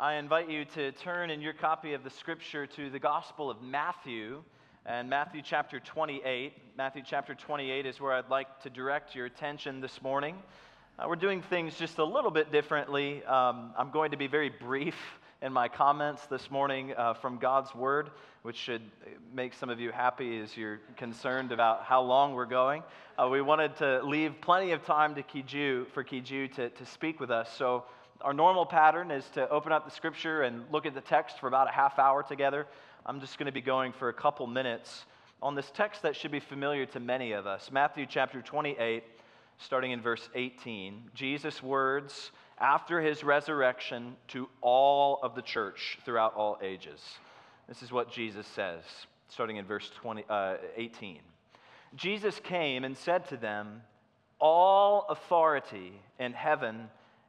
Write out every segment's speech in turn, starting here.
I invite you to turn in your copy of the scripture to the Gospel of Matthew and Matthew chapter 28. Matthew chapter 28 is where I'd like to direct your attention this morning. Uh, we're doing things just a little bit differently. Um, I'm going to be very brief in my comments this morning uh, from God's Word, which should make some of you happy as you're concerned about how long we're going. Uh, we wanted to leave plenty of time to Kiju, for Kiju to, to speak with us. So, our normal pattern is to open up the Scripture and look at the text for about a half hour together. I'm just going to be going for a couple minutes on this text that should be familiar to many of us Matthew chapter 28, starting in verse 18. Jesus' words after his resurrection to all of the church throughout all ages. This is what Jesus says, starting in verse 20, uh, 18. Jesus came and said to them, All authority in heaven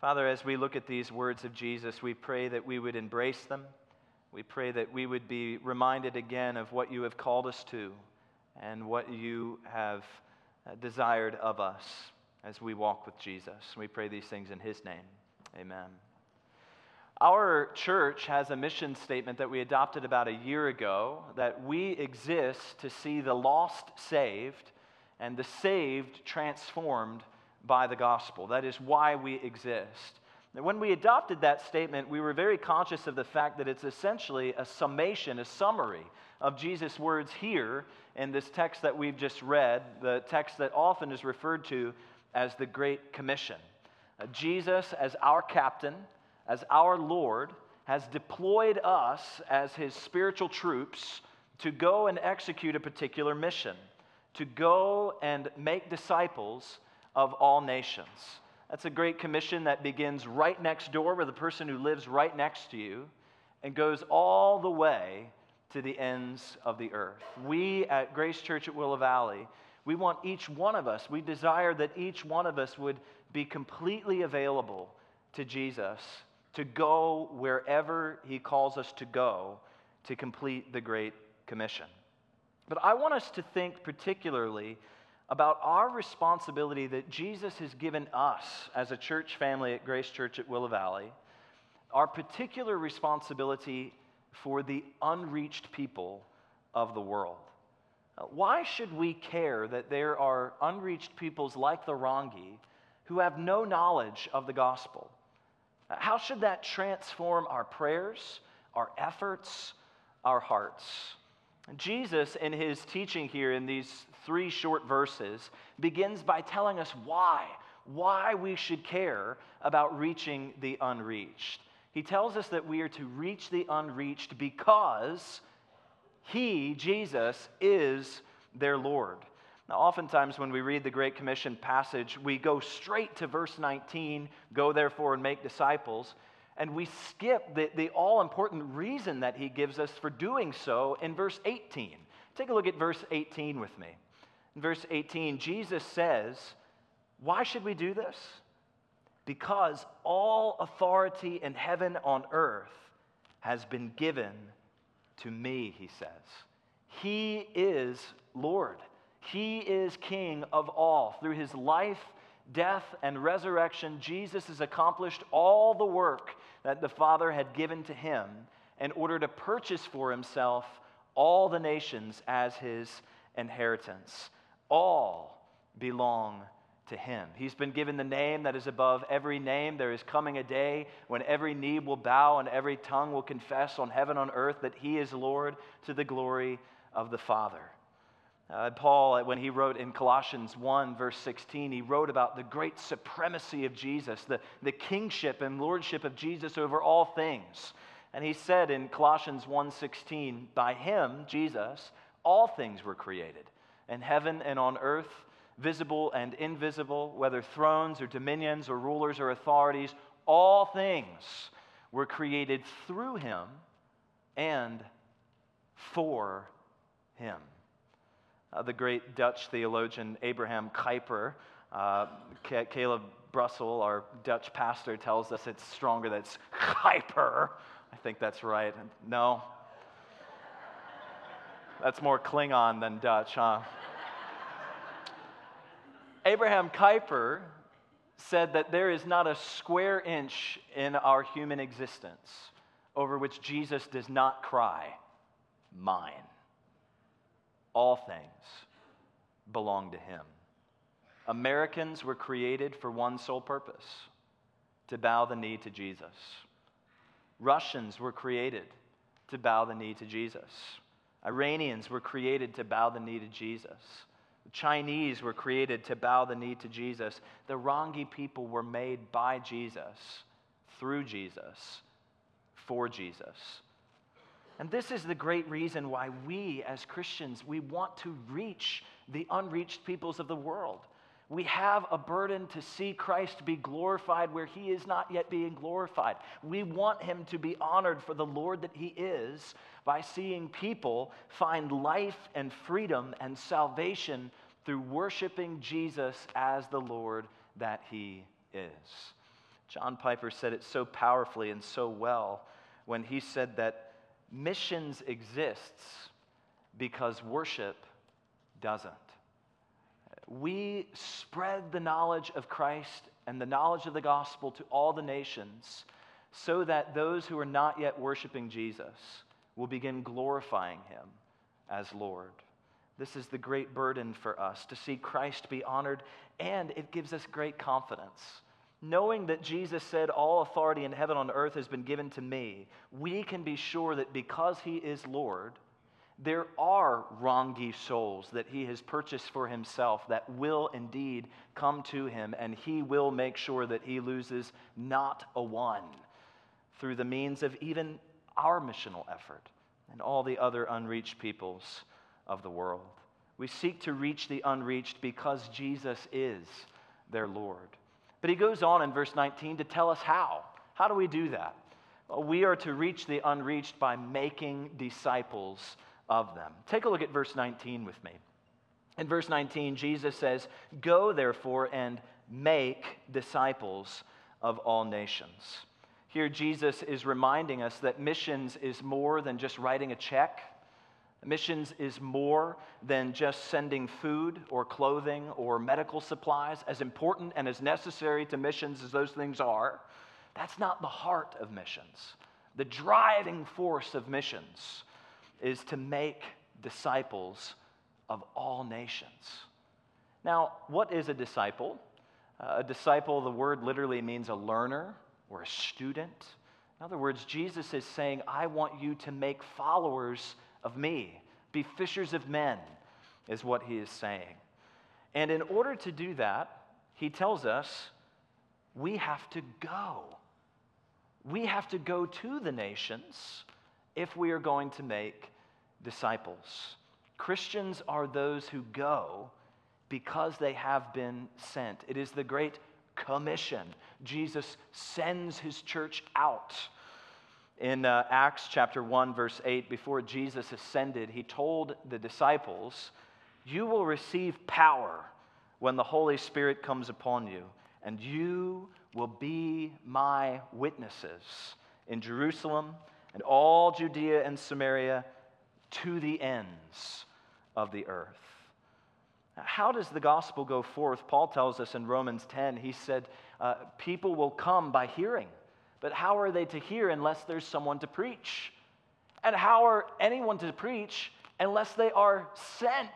Father, as we look at these words of Jesus, we pray that we would embrace them. We pray that we would be reminded again of what you have called us to and what you have uh, desired of us as we walk with Jesus. We pray these things in his name. Amen. Our church has a mission statement that we adopted about a year ago that we exist to see the lost saved and the saved transformed by the gospel. That is why we exist. And when we adopted that statement, we were very conscious of the fact that it's essentially a summation, a summary of Jesus' words here in this text that we've just read, the text that often is referred to as the Great Commission. Uh, Jesus, as our captain, as our Lord has deployed us as his spiritual troops to go and execute a particular mission, to go and make disciples of all nations. That's a great commission that begins right next door with the person who lives right next to you and goes all the way to the ends of the earth. We at Grace Church at Willow Valley, we want each one of us, we desire that each one of us would be completely available to Jesus to go wherever He calls us to go to complete the Great Commission. But I want us to think particularly about our responsibility that Jesus has given us as a church family at Grace Church at Willow Valley, our particular responsibility for the unreached people of the world. Uh, why should we care that there are unreached peoples like the Rongi who have no knowledge of the gospel? Uh, how should that transform our prayers, our efforts, our hearts? Jesus, in his teaching here in these three short verses, begins by telling us why, why we should care about reaching the unreached. He tells us that we are to reach the unreached because he, Jesus, is their Lord. Now, oftentimes when we read the Great Commission passage, we go straight to verse 19 go therefore and make disciples, and we skip the, the all important reason that he gives us for doing so in verse 18. Take a look at verse 18 with me. Verse 18, Jesus says, Why should we do this? Because all authority in heaven on earth has been given to me, he says. He is Lord. He is King of all. Through his life, death, and resurrection, Jesus has accomplished all the work that the Father had given to him in order to purchase for himself all the nations as his inheritance. All belong to him. He's been given the name that is above every name. There is coming a day when every knee will bow and every tongue will confess on heaven on earth that he is Lord to the glory of the Father. Uh, Paul, when he wrote in Colossians 1, verse 16, he wrote about the great supremacy of Jesus, the, the kingship and lordship of Jesus over all things. And he said in Colossians 1:16, by him, Jesus, all things were created, in heaven and on earth, visible and invisible, whether thrones or dominions or rulers or authorities, all things were created through him and for him. Uh, the great Dutch theologian Abraham Kuyper, uh, Caleb Brussel, our Dutch pastor, tells us it's stronger. That's Kuyper. I think that's right. No? That's more Klingon than Dutch, huh? Abraham Kuyper said that there is not a square inch in our human existence over which Jesus does not cry, Mine. All things belong to him. Americans were created for one sole purpose to bow the knee to Jesus. Russians were created to bow the knee to Jesus. Iranians were created to bow the knee to Jesus. Chinese were created to bow the knee to Jesus. The Rongi people were made by Jesus, through Jesus, for Jesus. And this is the great reason why we as Christians, we want to reach the unreached peoples of the world. We have a burden to see Christ be glorified where he is not yet being glorified. We want him to be honored for the Lord that he is by seeing people find life and freedom and salvation through worshiping Jesus as the Lord that he is. John Piper said it so powerfully and so well when he said that missions exists because worship doesn't. We spread the knowledge of Christ and the knowledge of the gospel to all the nations so that those who are not yet worshiping Jesus will begin glorifying him as Lord. This is the great burden for us to see Christ be honored, and it gives us great confidence. Knowing that Jesus said, All authority in heaven and on earth has been given to me, we can be sure that because he is Lord, there are Rongi souls that he has purchased for himself that will indeed come to him, and he will make sure that he loses not a one through the means of even our missional effort and all the other unreached peoples of the world. We seek to reach the unreached because Jesus is their Lord. But he goes on in verse 19 to tell us how. How do we do that? Well, we are to reach the unreached by making disciples of them. Take a look at verse 19 with me. In verse 19, Jesus says, Go therefore and make disciples of all nations. Here, Jesus is reminding us that missions is more than just writing a check Missions is more than just sending food or clothing or medical supplies, as important and as necessary to missions as those things are. That's not the heart of missions. The driving force of missions is to make disciples of all nations. Now, what is a disciple? Uh, a disciple, the word literally means a learner or a student. In other words, Jesus is saying, I want you to make followers of me. Be fishers of men, is what he is saying. And in order to do that, he tells us we have to go. We have to go to the nations if we are going to make disciples. Christians are those who go because they have been sent. It is the great commission. Jesus sends his church out in uh, Acts chapter 1, verse 8, before Jesus ascended, he told the disciples, You will receive power when the Holy Spirit comes upon you, and you will be my witnesses in Jerusalem and all Judea and Samaria to the ends of the earth. How does the gospel go forth? Paul tells us in Romans 10, he said, uh, People will come by hearing but how are they to hear unless there's someone to preach? And how are anyone to preach unless they are sent?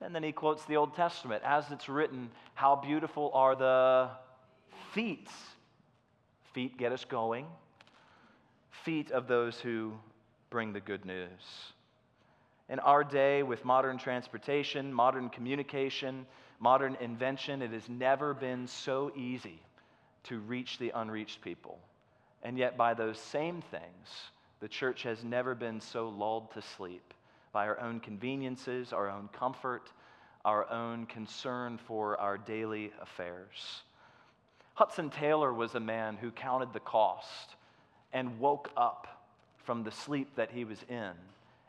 And then he quotes the Old Testament as it's written, How beautiful are the feet. Feet get us going. Feet of those who bring the good news. In our day, with modern transportation, modern communication, modern invention, it has never been so easy to reach the unreached people. And yet, by those same things, the church has never been so lulled to sleep by our own conveniences, our own comfort, our own concern for our daily affairs. Hudson Taylor was a man who counted the cost and woke up from the sleep that he was in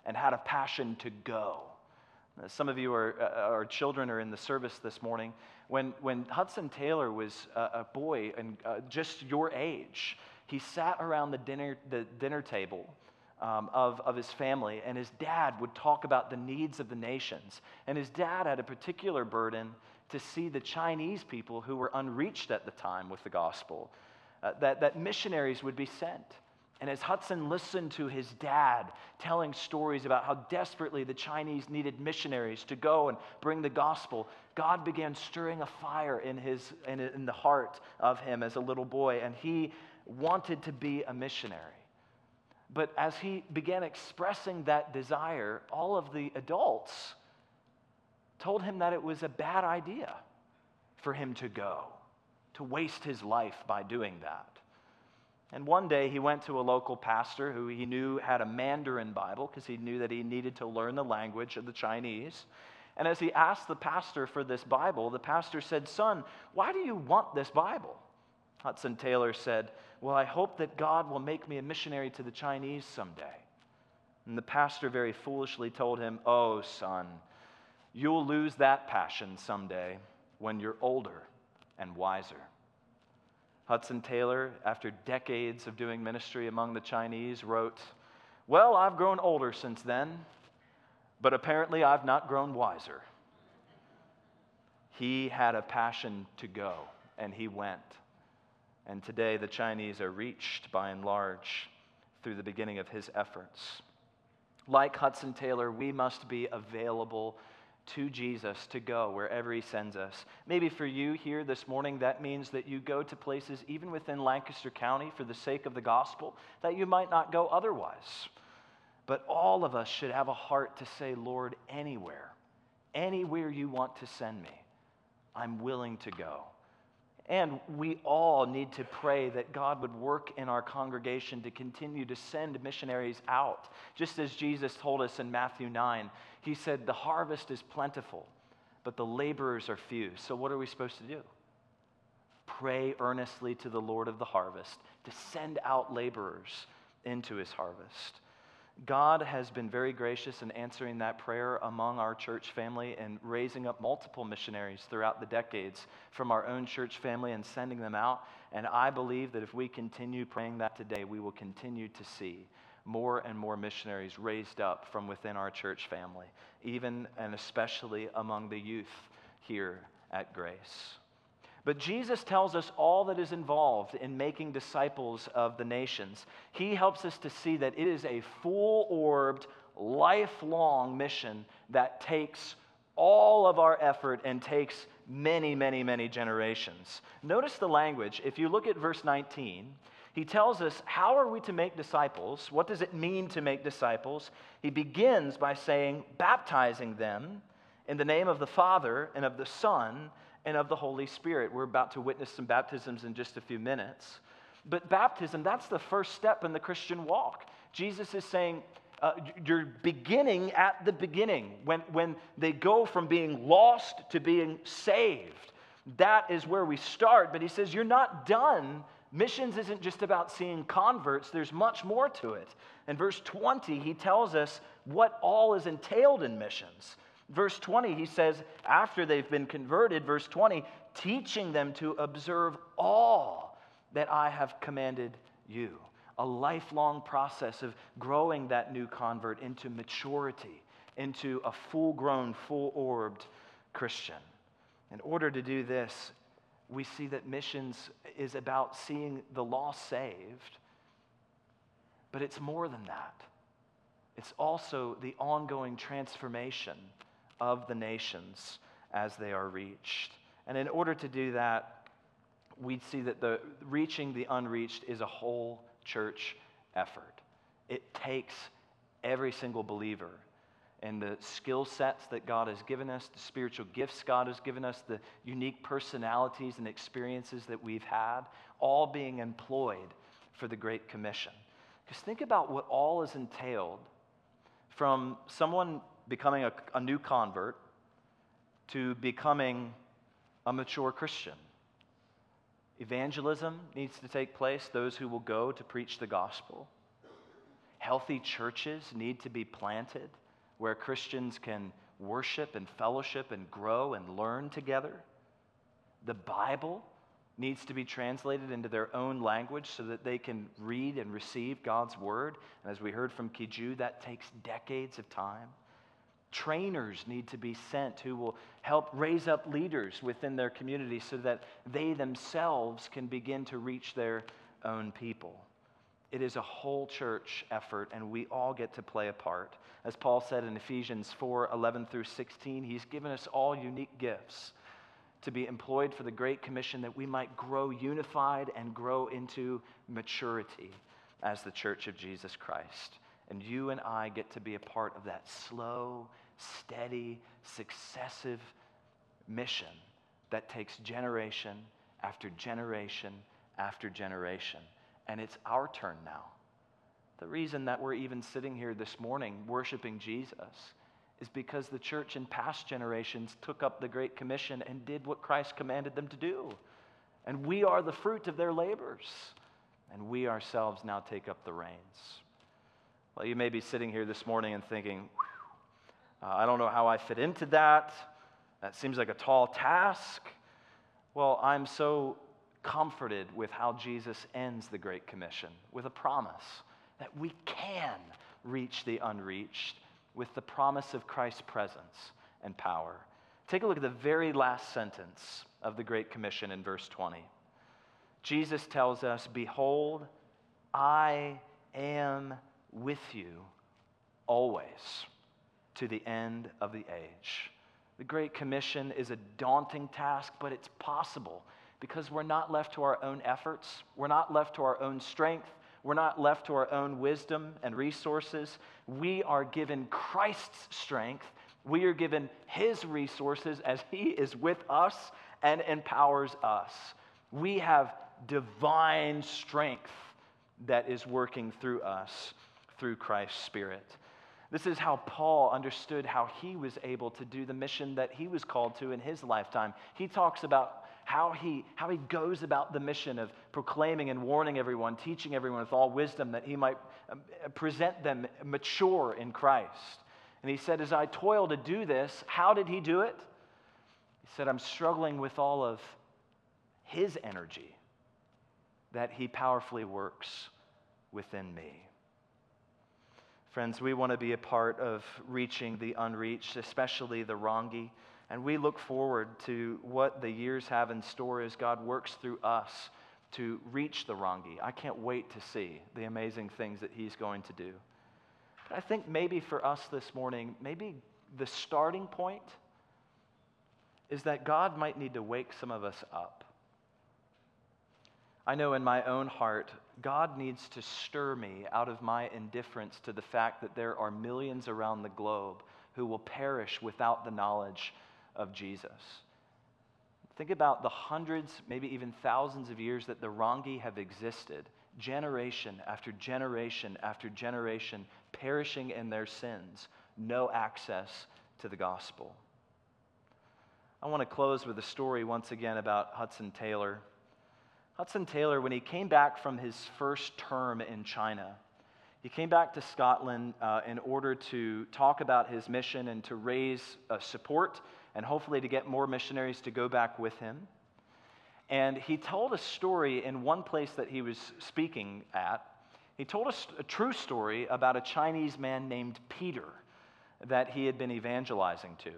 and had a passion to go. Some of you are, uh, are children are in the service this morning. When, when Hudson Taylor was a, a boy and uh, just your age, he sat around the dinner, the dinner table um, of, of his family, and his dad would talk about the needs of the nations. And his dad had a particular burden to see the Chinese people who were unreached at the time with the gospel, uh, that, that missionaries would be sent. And as Hudson listened to his dad telling stories about how desperately the Chinese needed missionaries to go and bring the gospel, God began stirring a fire in, his, in, in the heart of him as a little boy, and he wanted to be a missionary. But as he began expressing that desire, all of the adults told him that it was a bad idea for him to go, to waste his life by doing that. And one day he went to a local pastor who he knew had a Mandarin Bible because he knew that he needed to learn the language of the Chinese. And as he asked the pastor for this Bible, the pastor said, Son, why do you want this Bible? Hudson Taylor said, Well, I hope that God will make me a missionary to the Chinese someday. And the pastor very foolishly told him, Oh, son, you'll lose that passion someday when you're older and wiser. Hudson Taylor, after decades of doing ministry among the Chinese, wrote, Well, I've grown older since then, but apparently I've not grown wiser. He had a passion to go, and he went. And today the Chinese are reached by and large through the beginning of his efforts. Like Hudson Taylor, we must be available to Jesus to go wherever He sends us. Maybe for you here this morning, that means that you go to places even within Lancaster County for the sake of the gospel that you might not go otherwise. But all of us should have a heart to say, Lord, anywhere, anywhere you want to send me, I'm willing to go. And we all need to pray that God would work in our congregation to continue to send missionaries out. Just as Jesus told us in Matthew 9, he said, The harvest is plentiful, but the laborers are few. So, what are we supposed to do? Pray earnestly to the Lord of the harvest to send out laborers into his harvest. God has been very gracious in answering that prayer among our church family and raising up multiple missionaries throughout the decades from our own church family and sending them out. And I believe that if we continue praying that today, we will continue to see more and more missionaries raised up from within our church family, even and especially among the youth here at Grace. But Jesus tells us all that is involved in making disciples of the nations. He helps us to see that it is a full orbed, lifelong mission that takes all of our effort and takes many, many, many generations. Notice the language. If you look at verse 19, he tells us how are we to make disciples? What does it mean to make disciples? He begins by saying, baptizing them in the name of the Father and of the Son and of the Holy Spirit. We're about to witness some baptisms in just a few minutes. But baptism, that's the first step in the Christian walk. Jesus is saying, uh, you're beginning at the beginning when, when they go from being lost to being saved. That is where we start. But he says, You're not done. Missions isn't just about seeing converts, there's much more to it. In verse 20, he tells us what all is entailed in missions. Verse 20, he says, after they've been converted, verse 20, teaching them to observe all that I have commanded you. A lifelong process of growing that new convert into maturity, into a full grown, full orbed Christian. In order to do this, we see that missions is about seeing the lost saved, but it's more than that. It's also the ongoing transformation of the nations as they are reached. And in order to do that, we'd see that the reaching the unreached is a whole church effort. It takes every single believer and the skill sets that God has given us, the spiritual gifts God has given us, the unique personalities and experiences that we've had, all being employed for the Great Commission. Because think about what all is entailed from someone becoming a, a new convert to becoming a mature Christian. Evangelism needs to take place, those who will go to preach the gospel. Healthy churches need to be planted where Christians can worship and fellowship and grow and learn together. The Bible needs to be translated into their own language so that they can read and receive God's word. And as we heard from Kiju, that takes decades of time. Trainers need to be sent who will help raise up leaders within their community so that they themselves can begin to reach their own people. It is a whole church effort, and we all get to play a part. As Paul said in Ephesians 4 11 through 16, he's given us all unique gifts to be employed for the Great Commission that we might grow unified and grow into maturity as the church of Jesus Christ. And you and I get to be a part of that slow, steady, successive mission that takes generation after generation after generation. And it's our turn now. The reason that we're even sitting here this morning worshiping Jesus is because the church in past generations took up the Great Commission and did what Christ commanded them to do. And we are the fruit of their labors. And we ourselves now take up the reins. Well, you may be sitting here this morning and thinking, uh, I don't know how I fit into that. That seems like a tall task. Well, I'm so comforted with how Jesus ends the Great Commission with a promise that we can reach the unreached with the promise of Christ's presence and power. Take a look at the very last sentence of the Great Commission in verse 20. Jesus tells us, Behold, I am with you always to the end of the age. The Great Commission is a daunting task, but it's possible because we're not left to our own efforts, we're not left to our own strength, we're not left to our own wisdom and resources. We are given Christ's strength. We are given His resources as He is with us and empowers us. We have divine strength that is working through us through Christ's Spirit. This is how Paul understood how he was able to do the mission that he was called to in his lifetime. He talks about how he, how he goes about the mission of proclaiming and warning everyone, teaching everyone with all wisdom that he might um, present them mature in Christ. And he said, As I toil to do this, how did he do it? He said, I'm struggling with all of his energy that he powerfully works within me. Friends, we want to be a part of reaching the unreached, especially the Rongi. And we look forward to what the years have in store as God works through us to reach the Rongi. I can't wait to see the amazing things that He's going to do. But I think maybe for us this morning, maybe the starting point is that God might need to wake some of us up. I know in my own heart, God needs to stir me out of my indifference to the fact that there are millions around the globe who will perish without the knowledge of Jesus. Think about the hundreds, maybe even thousands of years that the Rongi have existed, generation after generation after generation, perishing in their sins, no access to the gospel. I want to close with a story once again about Hudson Taylor. Hudson Taylor, when he came back from his first term in China, he came back to Scotland uh, in order to talk about his mission and to raise uh, support and hopefully to get more missionaries to go back with him. And he told a story in one place that he was speaking at. He told us a, a true story about a Chinese man named Peter that he had been evangelizing to.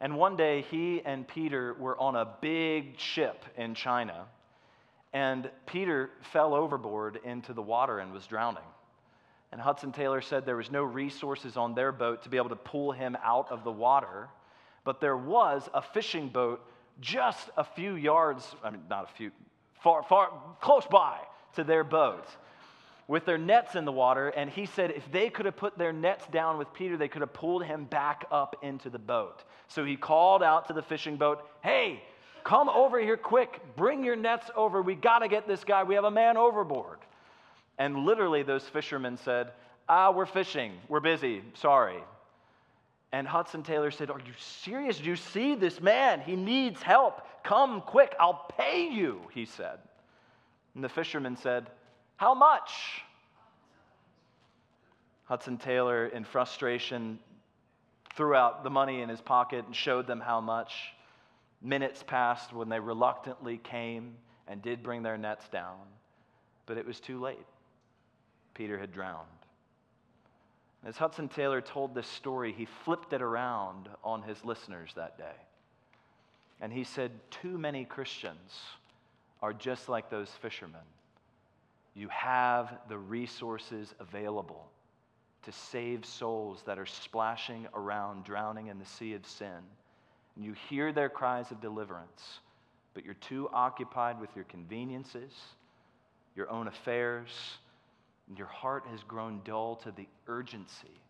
And one day, he and Peter were on a big ship in China, and Peter fell overboard into the water and was drowning. And Hudson Taylor said there was no resources on their boat to be able to pull him out of the water but there was a fishing boat just a few yards, I mean, not a few, far, far, close by to their boat with their nets in the water. And he said if they could have put their nets down with Peter, they could have pulled him back up into the boat. So he called out to the fishing boat, Hey, come over here quick. Bring your nets over. We got to get this guy. We have a man overboard. And literally, those fishermen said, Ah, we're fishing. We're busy. Sorry. And Hudson Taylor said, Are you serious? Do you see this man? He needs help. Come quick, I'll pay you, he said. And the fisherman said, How much? Hudson Taylor, in frustration, threw out the money in his pocket and showed them how much. Minutes passed when they reluctantly came and did bring their nets down, but it was too late. Peter had drowned. As Hudson Taylor told this story, he flipped it around on his listeners that day. And he said, Too many Christians are just like those fishermen. You have the resources available to save souls that are splashing around, drowning in the sea of sin. And you hear their cries of deliverance, but you're too occupied with your conveniences, your own affairs, and your heart has grown dull to the urgency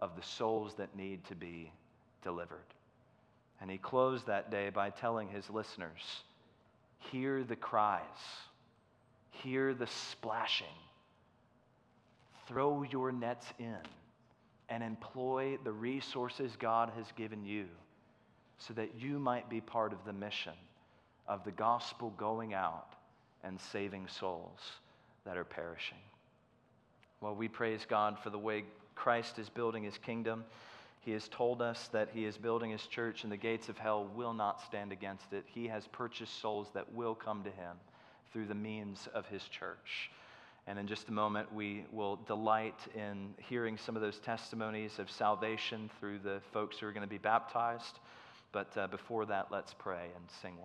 of the souls that need to be delivered. And he closed that day by telling his listeners, Hear the cries, hear the splashing. Throw your nets in and employ the resources God has given you so that you might be part of the mission of the gospel going out and saving souls that are perishing. Well, we praise God for the way Christ is building his kingdom. He has told us that he is building his church, and the gates of hell will not stand against it. He has purchased souls that will come to him through the means of his church. And in just a moment, we will delight in hearing some of those testimonies of salvation through the folks who are going to be baptized. But uh, before that, let's pray and sing one.